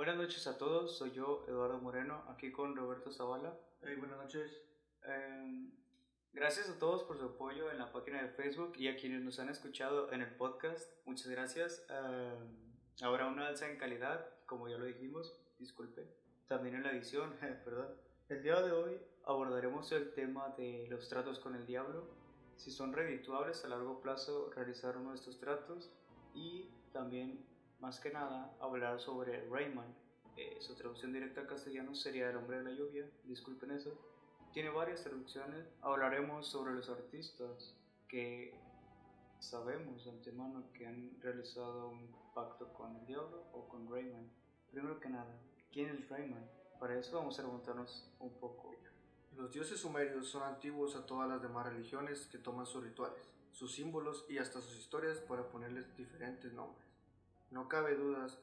Buenas noches a todos, soy yo, Eduardo Moreno, aquí con Roberto Zavala. Hey, buenas noches. Eh, gracias a todos por su apoyo en la página de Facebook y a quienes nos han escuchado en el podcast. Muchas gracias. Eh, habrá una alza en calidad, como ya lo dijimos, disculpen. También en la edición, perdón. El día de hoy abordaremos el tema de los tratos con el diablo, si son redituables a largo plazo realizar uno de estos tratos y también, más que nada, hablar sobre Rayman. Eh, su traducción directa al castellano sería El hombre de la lluvia, disculpen eso. Tiene varias traducciones. Hablaremos sobre los artistas que sabemos de antemano que han realizado un pacto con el diablo o con Rayman. Primero que nada, ¿quién es Rayman? Para eso vamos a preguntarnos un poco. Los dioses sumerios son antiguos a todas las demás religiones que toman sus rituales, sus símbolos y hasta sus historias para ponerles diferentes nombres. No cabe dudas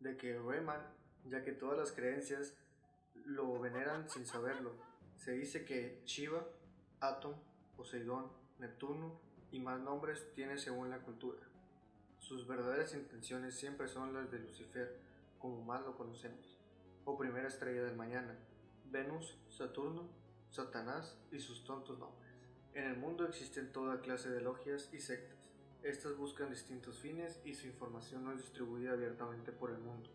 de que Rayman, ya que todas las creencias lo veneran sin saberlo. Se dice que Shiva, Atom, Poseidón, Neptuno y más nombres tiene según la cultura. Sus verdaderas intenciones siempre son las de Lucifer, como más lo conocemos, o primera estrella del mañana, Venus, Saturno, Satanás y sus tontos nombres. En el mundo existen toda clase de logias y sectas. Estas buscan distintos fines y su información no es distribuida abiertamente por el mundo.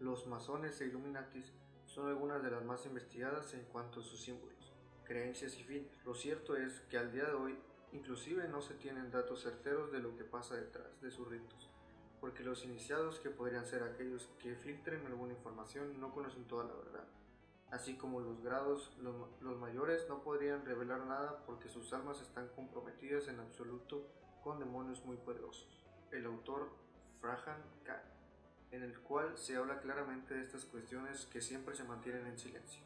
Los masones e Illuminatis son algunas de las más investigadas en cuanto a sus símbolos, creencias y fines. Lo cierto es que al día de hoy inclusive no se tienen datos certeros de lo que pasa detrás de sus ritos, porque los iniciados que podrían ser aquellos que filtren alguna información no conocen toda la verdad. Así como los grados, los, los mayores no podrían revelar nada porque sus almas están comprometidas en absoluto con demonios muy poderosos. El autor Frahan Khan en el cual se habla claramente de estas cuestiones que siempre se mantienen en silencio.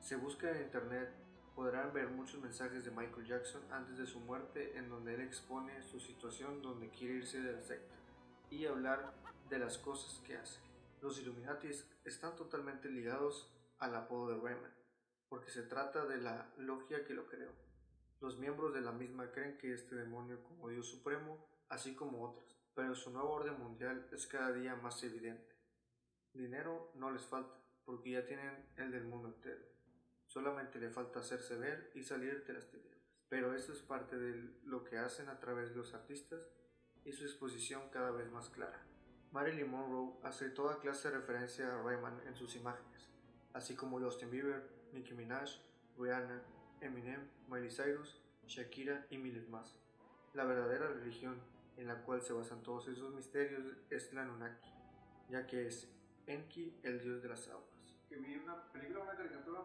Se busca en internet, podrán ver muchos mensajes de Michael Jackson antes de su muerte en donde él expone su situación donde quiere irse de la secta y hablar de las cosas que hace. Los Illuminatis están totalmente ligados al apodo de Rayman, porque se trata de la logia que lo creó. Los miembros de la misma creen que este demonio como Dios supremo, así como otras, pero su nuevo orden mundial es cada día más evidente. Dinero no les falta, porque ya tienen el del mundo entero. Solamente le falta hacerse ver y salir de las tinieblas. Pero eso es parte de lo que hacen a través de los artistas y su exposición cada vez más clara. Marilyn Monroe hace toda clase de referencia a Rayman en sus imágenes, así como Justin Bieber, Nicki Minaj, Rihanna, Eminem, Miley Cyrus, Shakira y miles más. La verdadera religión en la cual se basan todos esos misterios es la Anunnaki, ya que es Enki, el dios de las aguas. Que vi una película, una caricatura.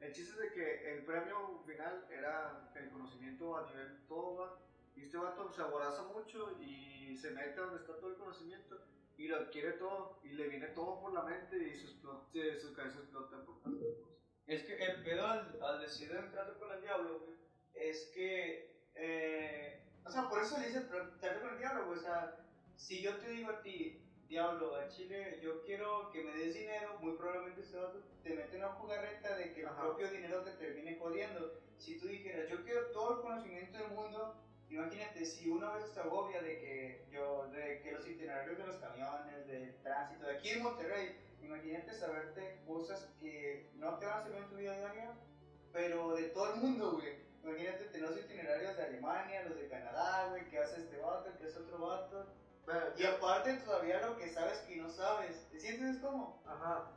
El chiste es de que el premio final era el conocimiento a nivel todo, y este vato se aboraza mucho y se mete donde está todo el conocimiento y lo adquiere todo y le viene todo por la mente y su, explota, su cabeza explota por tantas cosas. Es que el pedo al, al decidir entrar con el diablo, güey, es que, eh, o sea, por eso le dice trato con el diablo, güey, o sea, si yo te digo a ti, diablo, a Chile, yo quiero que me des dinero, muy probablemente este vato te mete una jugarreta de que el Ajá. propio dinero te termine jodiendo. Si tú dijeras, yo quiero todo el conocimiento del mundo, imagínate, si una vez te agobia de que yo, de que los itinerarios de los camiones, del tránsito, de aquí en Monterrey, imagínate saberte cosas que no te van a servir en tu vida diaria, pero de todo el mundo, güey. Imagínate tener los itinerarios de Alemania, los de Canadá, güey, que hace este vato, que hace otro vato. Pero, Y aparte todavía lo que sabes que no sabes. ¿Te sientes cómo? Ajá.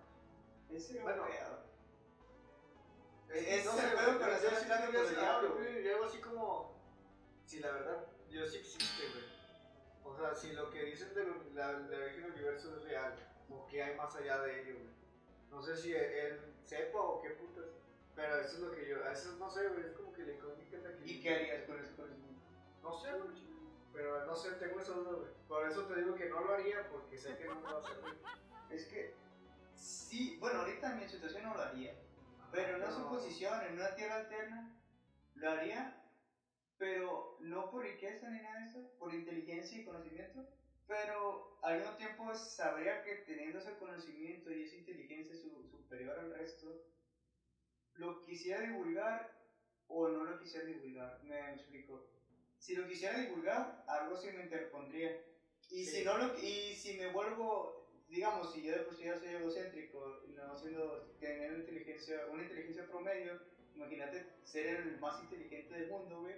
Ese Bueno. Es, no sé, pero con creo que que el diablo. Yo algo así como, si la verdad, Dios sí existe, güey. O sea, si lo que dicen de la, la origen del universo es real, o que hay más allá de ello, güey. No sé si él sepa o qué putas, pero eso es lo que yo, eso no sé, güey, es como que le incógnita que... ¿Y qué harías con ese conocimiento? No sé, güey, pero no sé, tengo esa duda, güey. Por eso te digo que no lo haría, porque sé que no va a servir. Es que, sí, bueno, ahorita en mi situación no lo haría. Pero en una suposición, en una tierra alterna, lo haría, pero no por riqueza ni nada de eso, por inteligencia y conocimiento. Pero al mismo tiempo sabría que teniendo ese conocimiento y esa inteligencia su- superior al resto, lo quisiera divulgar o no lo quisiera divulgar. Me explico. Si lo quisiera divulgar, algo se me interpondría. Y Sí. si no lo, y si me vuelvo digamos, si yo de por sí ya soy egocéntrico, no siendo, tener una inteligencia, una inteligencia promedio, imagínate ser el más inteligente del mundo, güey,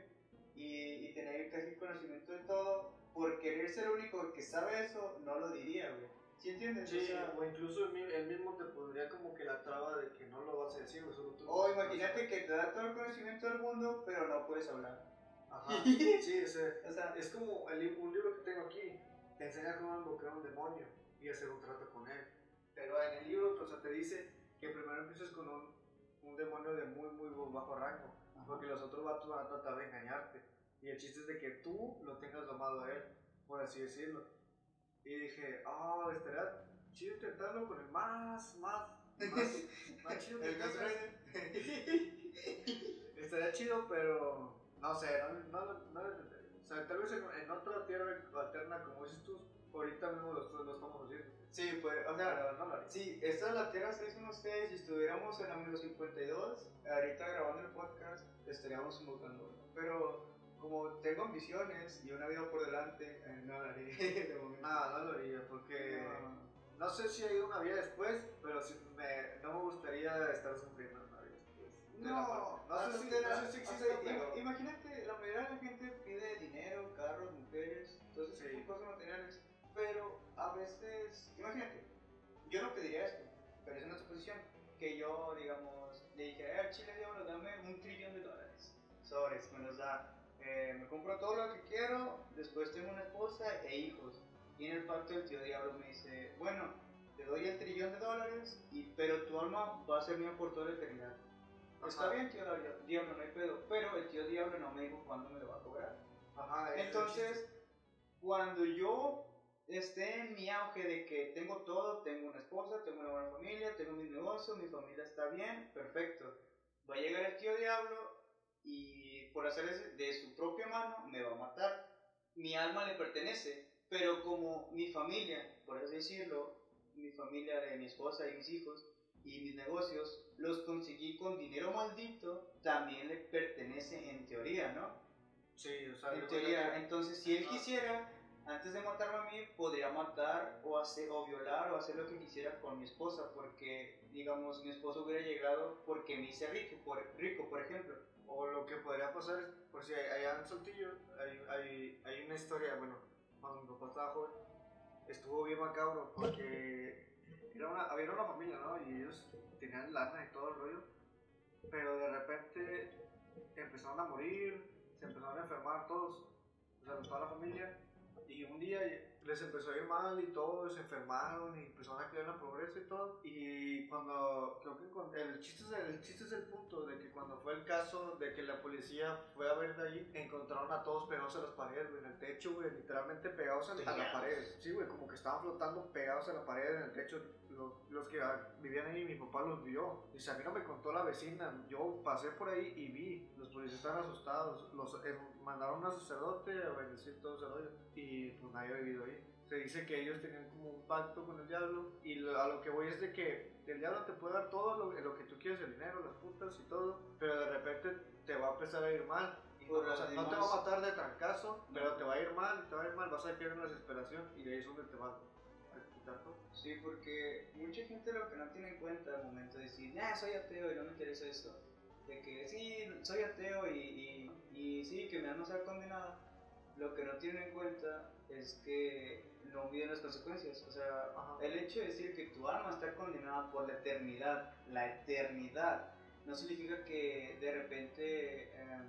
y, y tener casi conocimiento de todo, por querer ser el único que sabe eso, no lo diría, güey. ¿Sí entiendes? Sí, o, sea, o incluso él mi- él mismo te pondría como que la traba de que no lo vas a decir, güey, solo tú. o imagínate que te da todo el conocimiento del mundo, pero no puedes hablar. Ajá. Sí, ese, O sea, es como el, un libro que tengo aquí, te enseña cómo invocar a un demonio y hacer un trato con él. Pero en el libro, o sea, te dice que primero empieces con un, un demonio de muy, muy bajo rango, porque los otros vatos van a tratar de engañarte. Y el chiste es de que tú lo tengas domado a él, por así decirlo. Y dije, oh, estaría chido intentarlo con el más, más, más, más chido que el. Rider. Estaría chido, pero no sé, no, no, no, o sea, tal vez en, en otra tierra alterna, como dices tú, ahorita mismo lo, lo estamos haciendo. Sí, pues, o sea, no. Sí, esta es la Tierra 616. Si estuviéramos en la número 52, ahorita grabando el podcast, estaríamos invocando. Pero como tengo ambiciones y una vida por delante, eh, no la haré de momento. Nada, no lo haría, porque No. no sé si hay una vida después, pero sí me, no me gustaría estar sufriendo una vida después. No, muerte. no sé si, no sé si existe, o sea, Imagínate, la mayoría de la gente pide dinero, carros, mujeres, entonces Sí. cosas materiales. Pero a veces, imagínate, yo no pediría esto, pero es una suposición. Que yo, digamos, le dije, al chile, diablo, dame un trillón de dólares. Sobres, me los da. Eh, me compro todo lo que quiero, después tengo una esposa e hijos. Y en el pacto el tío Diablo me dice, bueno, te doy el trillón de dólares, y, pero tu alma va a ser mía por toda la eternidad. Está Ajá. bien, tío Diablo, Diablo, no hay pedo, pero el tío Diablo no me dijo cuándo me lo va a cobrar. Ajá, Entonces, cuando yo esté en mi auge de que tengo todo, tengo una esposa, tengo una buena familia, tengo mi negocio, mi familia está bien, perfecto. Va a llegar el tío Diablo y por hacer de su propia mano me va a matar. Mi alma le pertenece, pero como mi familia, por así decirlo, mi familia de mi esposa y mis hijos y mis negocios, los conseguí con dinero maldito, también le pertenece en teoría, ¿no? Sí, o sea, En teoría, que- entonces si él Ajá. quisiera, antes de matarme a mí, podría matar o, hacer, o violar o hacer lo que quisiera con mi esposa, porque, digamos, mi esposo hubiera llegado porque me hice rico, por, rico, por ejemplo. O lo que podría pasar es, por si allá en Saltillo hay, hay, hay una historia, bueno, cuando mi papá estaba joven, estuvo bien macabro porque era una, había una familia, ¿no? Y ellos tenían lana y todo el rollo, pero de repente empezaron a morir, se empezaron a enfermar todos, o sea, toda la familia, y un día les empezó a ir mal y todos se enfermaron y empezaron a caer en la pobreza y todo. Y cuando, creo que el, chiste es el, el chiste es el punto de que cuando fue el caso de que la policía fue a ver de ahí, encontraron a todos pegados a las paredes, güey, en el techo, güey, literalmente pegados a, a la pared. Sí, güey, como que estaban flotando pegados a la pared en el techo. Los, los que vivían ahí, mi papá los vio. Dice, a mí no me contó la vecina. Yo pasé por ahí y vi. Los policías estaban asustados. Los eh, mandaron a sacerdote a bendecir todo ese rollo. Y pues nadie ha vivido ahí. Se dice que ellos tenían como un pacto con el diablo. Y lo- a lo que voy es de que el diablo te puede dar todo lo, lo que tú quieres, el dinero, las putas y todo. Pero de repente te va a empezar a ir mal. No, o sea, no te va a matar de trancazo, pero te va a ir mal, te va a ir mal, vas a caer en la desesperación y de ahí es donde te va a quitar todo. Sí, porque mucha gente lo que no tiene en cuenta al momento de decir, ah, soy ateo y no me interesa eso. De que sí, soy ateo y, y, y sí, que mi alma sea condenada. Lo que no tienen en cuenta es que no miden las consecuencias. O sea, Ajá. el hecho de decir que tu alma está condenada por la eternidad, la eternidad, no significa que de repente, em,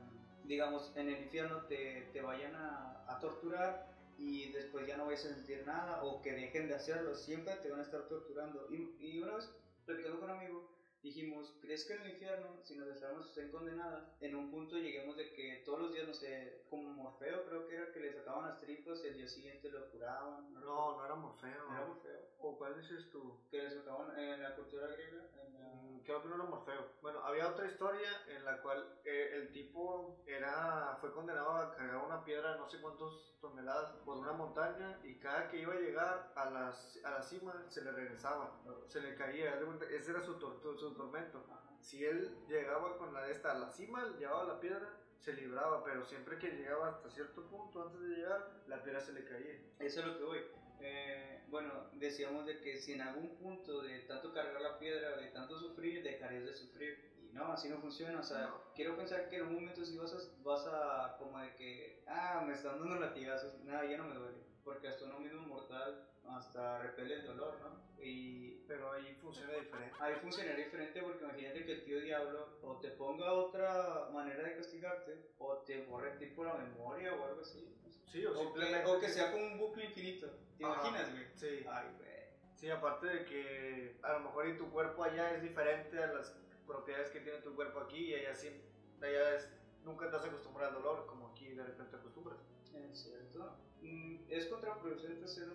digamos, en el infierno te, te vayan a, a torturar y después ya no vayas a sentir nada o que dejen de hacerlo, siempre te van a estar torturando. Y, y una vez, platicando con un amigo, dijimos, ¿crees que en el infierno, si nuestras almas estén condenadas, en un punto lleguemos de que todos los días, no sé, como Morfeo creo que era que le sacaban las tripas y el día siguiente lo curaban? ¿no? No, no era Morfeo. ¿No era Morfeo? ¿O cuál dices tú? Que le sacaban en la cultura griega, en la... Mm, Creo que no era Morfeo. Bueno, había otra historia en la cual eh, el tipo era, fue condenado a cargar una piedra no sé cuántas toneladas por una montaña y cada que iba a llegar a la, a la cima se le regresaba, se le caía. Ese era su, tor- su tormento. Si él llegaba con la de esta a la cima, llevaba la piedra, se libraba, pero siempre que llegaba hasta cierto punto antes de llegar, la piedra se le caía. Eso es lo que voy. Eh, bueno, decíamos de que si en algún punto de tanto cargar la piedra, de tanto sufrir, dejarías de sufrir. Y no, así no funciona. O sea, No. quiero pensar que en un momento sí vas a, vas a como de que, ah, me están dando latigazos, nada, ya no me duele. Porque hasta uno mismo mortal hasta repele el dolor, ¿no? Y Pero ahí funciona diferente. ahí funcionaría diferente porque imagínate que el tío diablo o te ponga otra manera de castigarte o te borre tipo la memoria o algo así. no sé. Sí, o, O que, simplemente. o que sea como un bucle infinito. ¿Te Ajá. imaginas, güey? Sí. Ay, güey. Sí, aparte de que a lo mejor en tu cuerpo allá es diferente a las propiedades que tiene tu cuerpo aquí y allá sí, allá es, nunca te has acostumbrado al dolor como aquí de repente te acostumbras. Es cierto. Mm, ¿Es contraproducente hacer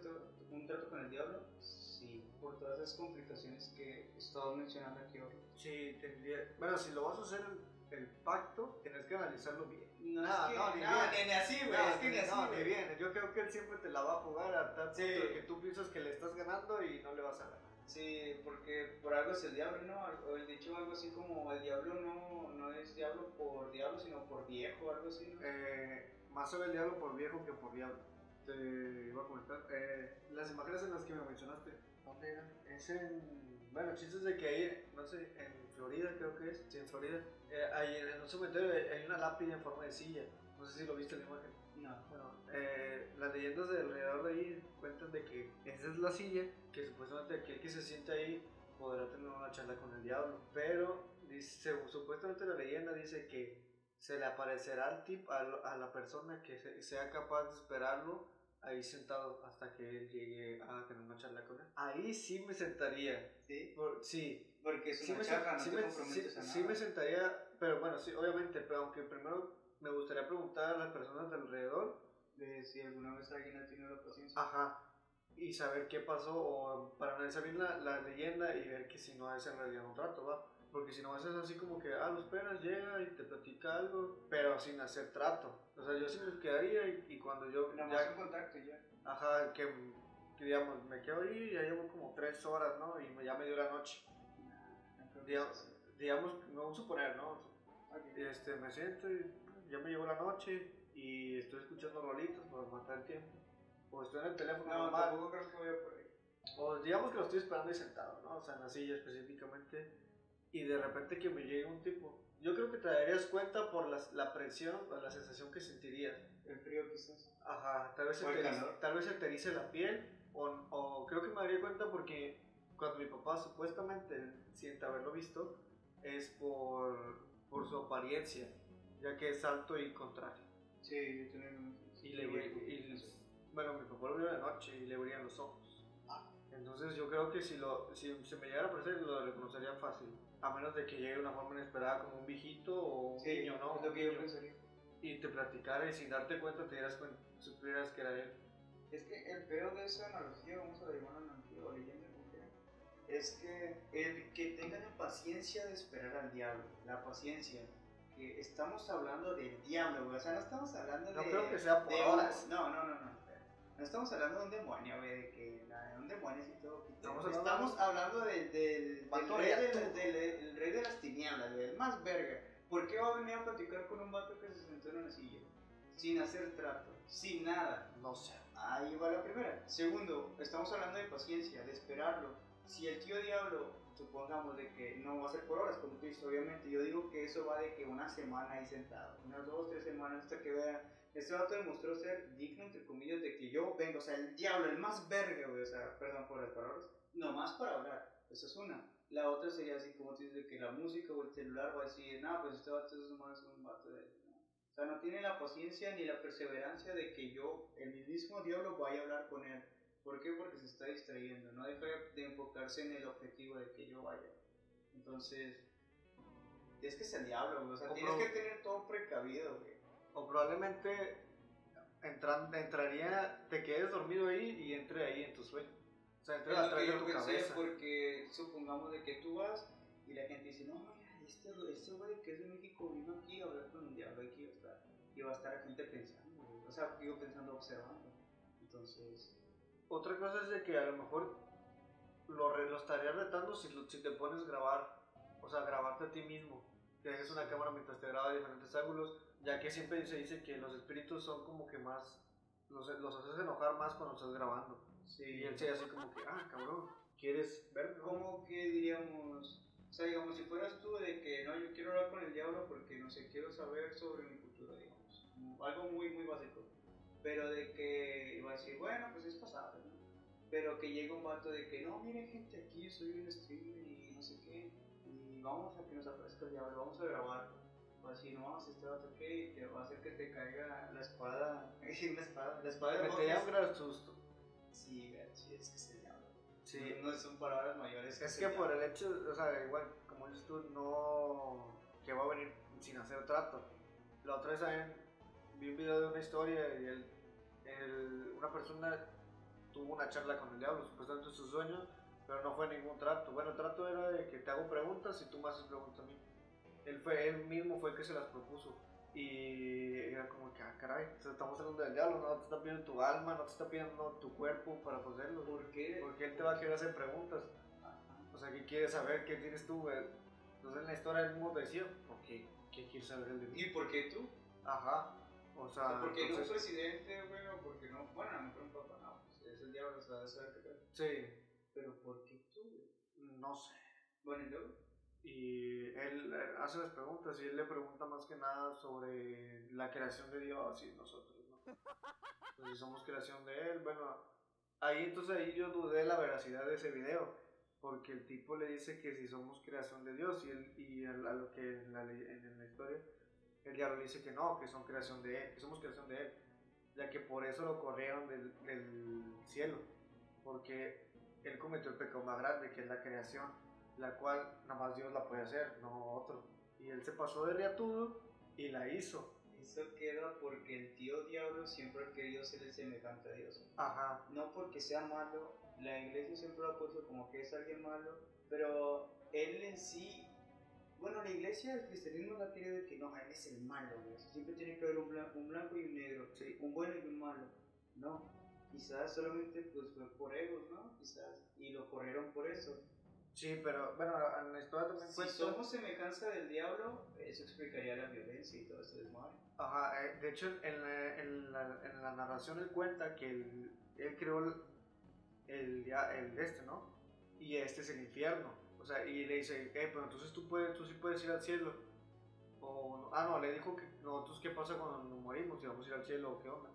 un trato con el diablo? Sí, por todas esas complicaciones que estamos mencionando aquí ahora. Sí, tendría. Bueno, si lo vas a hacer el, pacto, tienes que analizarlo bien. No, No, es que, no, ni no, bien. ni, así, güey. No, es que ni así, no, ni bien. Yo creo que él siempre te la va a jugar a tal Sí. que tú piensas que le estás ganando y no le vas a ganar. Sí, porque por algo es el diablo, ¿no? O el dicho algo así como el diablo no, no es diablo por diablo, sino por viejo, algo así, ¿no? Eh, más sobre el diablo por viejo que por diablo. Te iba a comentar. eh, las imágenes en las que me mencionaste, ¿dónde eran? Es en. Bueno, chistes de que ahí, no sé, en Florida creo que es. Sí, en Florida. Eh, ahí en un cementerio hay una lápida en forma de silla. No sé si lo viste en la imagen. No. Bueno, eh, las leyendas de alrededor de ahí cuentan de que esa es la silla, que supuestamente aquel que se siente ahí podrá tener una charla con el diablo. Pero dice, supuestamente la leyenda dice que se le aparecerá al tip, a, la persona que se- sea capaz de esperarlo ahí sentado hasta que él llegue a tener una charla con él. Ahí sí me sentaría. Sí, Por- sí, porque es sí una me, charla, no sí te me- comprometes sí- a sí me sentaría, pero bueno, sí, obviamente, pero aunque primero me gustaría preguntar a las personas de alrededor, De si alguna vez alguien ha tenido la paciencia. ajá, y saber qué pasó, o para analizar bien la, la leyenda y ver que si no es en realidad un trato, va. Porque si no es así como que, ah, lo esperas, llega y te platica algo, pero sin hacer trato. O sea, yo sí me quedaría y, y cuando yo Nada ya más un contacto y ya. Ajá, que, que digamos, me quedo ahí y ya llevo como tres horas, ¿no? Y me- ya me dio la noche. Digamos, digamos vamos a suponer, ¿no? Este, me siento y ya me llegó la noche y estoy escuchando rolitos para matar el tiempo. O estoy en el teléfono No, normal. tampoco creo que vaya por ahí. O digamos que lo estoy esperando ahí sentado, ¿no? O sea, en la silla específicamente. Y de repente que me llegue un tipo. Yo creo que te darías cuenta por las- la presión o la sensación que sentirías. El frío quizás. Ajá, tal vez, se te, tal vez se te erice la piel, o, o creo que me daría cuenta porque cuando mi papá supuestamente siente haberlo visto, es por, por su apariencia, ya que es alto y contrario. Sí, yo también. Y le bri- y- bueno, mi papá lo vio de noche y le brillan los ojos. Ah. Entonces yo creo que si, lo, si se me llegara a aparecer, lo reconocería fácil. A menos de que llegue de una forma inesperada como un viejito o un Sí, niño, ¿no? es lo Un que yo niño. pensaría. Y te platicara y sin darte cuenta te dieras cuenta, supieras que era él. Es que el peor de esa analogía, vamos a llamar analogía o leyenda, es que el que tengan la paciencia de esperar al diablo, la paciencia, que estamos hablando del diablo, güey, o sea, no estamos hablando No de... creo que sea por de horas. no, no, no, no. No estamos hablando de un demonio, güey, de que la- un demonio así todo. Estamos Estamos, hablando- del, del, del rey, del, rey de las tinieblas, güey, el más verga. ¿Por qué va a venir a platicar con un vato que se sentó en una silla? Sin hacer trato, sin nada. No sé. Ahí va la primera. Segundo, estamos hablando de paciencia, de esperarlo. Si el tío diablo, supongamos de que no va a ser por horas, como tú dices, obviamente, yo digo que eso va de que una semana ahí sentado, unas dos, tres semanas hasta que vea. Este vato demostró ser digno, entre comillas, de que yo vengo, o sea, el diablo, el más verga, güey, o sea, perdón por las palabras, nomás para hablar. Esa es una. La otra sería así como tú dices, de que la música o el celular va a decir, no, pues este vato es más un vato de... ¿no? O sea, no tiene la paciencia ni la perseverancia de que yo, el mismo diablo, vaya a hablar con él. ¿Por qué? Porque se está distrayendo, no deja de enfocarse en el objetivo de que yo vaya. Entonces, es que es el diablo, güey. O sea, O tienes que tener todo precavido, güey. O probablemente entran, entraría, te quedes dormido ahí y entre ahí en tu sueño. O sea, entre Es a través de tu cabeza. porque supongamos de que tú vas y la gente dice, no, mira, este güey este que es de México vino aquí a hablar con un diablo, aquí iba a estar. Y va a estar la gente pensando, o sea, yo pensando, observando. Entonces, Otra cosa es de que a lo mejor lo, lo estarías retando si, si te pones a grabar, o sea, grabarte a ti mismo. Dejes una cámara mientras te graba de diferentes ángulos, ya que siempre se dice que los espíritus son como que más, los, los haces enojar más cuando estás grabando. Sí. Y él se así como que, ah, cabrón, ¿quieres verlo? Como que diríamos, o sea, digamos, si fueras tú de que no, yo quiero hablar con el diablo porque no sé, quiero saber sobre mi futuro, digamos. Algo muy, muy básico. Pero de que iba a decir, bueno, pues es pasable, ¿no? Pero que llega un vato de que, no, miren gente, aquí yo soy un streamer y no sé qué, y vamos a que nos aparezca el diablo, vamos a grabar. O así, no, vamos, este vato que y te va a hacer que te caiga la espada, una espada, la espada de un gran susto. Sí, sí, es que es el diablo. Sí. No, no son palabras mayores. Es el que por el hecho, o sea, igual, como dices tú, no. que va a venir sin hacer trato. La otra vez también vi un video de una historia y el, el- una persona tuvo una charla con el diablo, supuestamente en sus sueños, pero no fue ningún trato. Bueno, el trato era de que te hago preguntas y tú me haces preguntas a mí. Él, fue, él mismo fue el que se las propuso. Y era como que, ah, caray, o sea, estamos hablando del diablo, no te está pidiendo tu alma, no te está pidiendo tu cuerpo para poseerlo. ¿Por qué? Porque él te va a querer hacer preguntas. O sea, que quiere saber qué tienes tú, güey. Entonces en la historia él mismo decía, ¿por qué? ¿Qué quiere saber él de mí? ¿Y por qué tú? Ajá. O O sea, sea, ¿por qué no un entonces- presidente, güey? O porque no. Bueno, lo mejor un papá, no. Pues es el diablo, o sea, saber qué tal. Sí, Pero ¿por qué tú, güey? no sé. Bueno, y luego. Y él eh, hace las preguntas y él le pregunta más que nada sobre la creación de Dios y nosotros, ¿no? Pues si somos creación de él, bueno, ahí entonces ahí yo dudé la veracidad de ese video, porque el tipo le dice que si somos creación de Dios y, él, y a lo que en la, en la historia el diablo dice que no, que son creación de él, que somos creación de él, ya que por eso lo corrieron del cielo, porque él cometió el pecado más grande, que es la creación, la cual nada más Dios la puede hacer, no otro. Y él se pasó de riatudo y la hizo. Eso queda porque el tío diablo siempre ha querido ser el semejante a Dios. Ajá, No porque sea malo, la iglesia siempre lo ha puesto como que es alguien malo, pero él en sí. Bueno, la iglesia, el cristianismo la quiere de que no, él es el malo, güey. Siempre tiene que haber un blanco, un blanco y un negro, Sí. un bueno y un malo. No, quizás solamente pues fue por egos, ¿no? Quizás, y lo corrieron por eso. Sí, pero bueno, en la historia también Si cuenta. somos semejanza del diablo, eso explicaría la violencia y todo ese desmadre. Ajá, eh, de hecho en la, en, la, en la narración él cuenta que él, él creó el, el, el este, ¿no? Y este es el infierno. O sea, y le dice, eh, pero entonces tú, puedes, tú sí puedes ir al cielo. O, ah, no, le dijo que nosotros qué pasa cuando nos morimos, si vamos a ir al cielo o qué onda.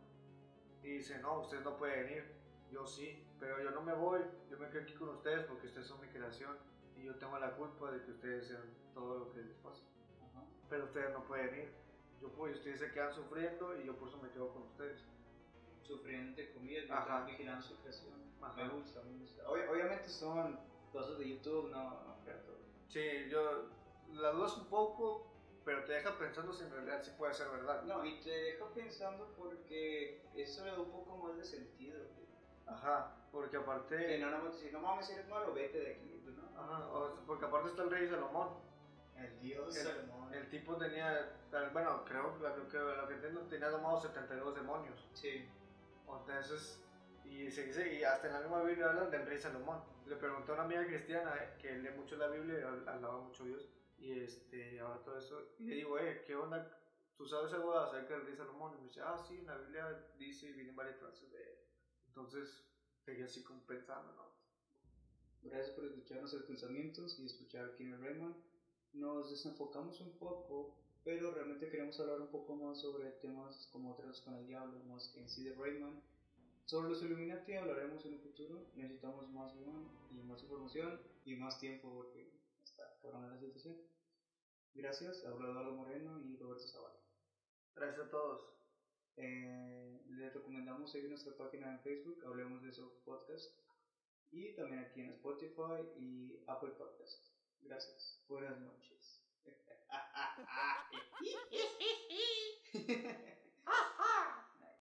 Y dice, no, ustedes no pueden ir. Yo sí, pero yo no me voy, yo me quedo aquí con ustedes porque ustedes son mi creación. Y yo tengo la culpa de que ustedes sean todo lo que les pasa pero ustedes no pueden ir. Yo puedo ustedes se quedan sufriendo y yo por eso me quedo con ustedes. Sufriendo entre comillas, Ajá. vigilando su creación. Ajá. Me gusta, me gusta. Ob- obviamente son cosas de YouTube, no, no creo todo. Sí, yo la dudas un poco, pero te deja pensando si en realidad sí puede ser verdad. No, y te deja pensando porque eso le da un poco más de sentido. Ajá, porque Que aparte, no nada más decir, no mames, eres malo, vete de aquí, pues, ¿no? ajá, porque aparte está el rey Salomón. El dios El- Salomón. El tipo tenía, bueno, creo que lo que, lo que entiendo, tenía domados 72 demonios. Sí. Entonces, y se dice, y hasta en la misma Biblia hablan del rey Salomón. Le pregunté a una amiga cristiana que lee mucho la Biblia y hablaba mucho de Dios, y este, ahora todo eso, y le digo, eh, ¿qué onda? ¿Tú sabes algo acerca del rey Salomón? Y me dice, ah, sí, en la Biblia dice y vienen varias frases de él. Entonces, seguía así como pensando, ¿no? Gracias por escuchar nuestros pensamientos y escuchar a Kimmy Raymond. Nos desenfocamos un poco, pero realmente queremos hablar un poco más sobre temas como tratos con el diablo, más en sí de Raymond. Sobre los Illuminati hablaremos en un futuro. Necesitamos más y más información y más tiempo porque está fuera la situación. Gracias, habla Eduardo Moreno y Roberto Zavala. Gracias a todos. Eh, les recomendamos seguir nuestra página en Facebook, Hablemos de eso podcast, y también aquí en Spotify y Apple Podcast. Gracias. Buenas noches.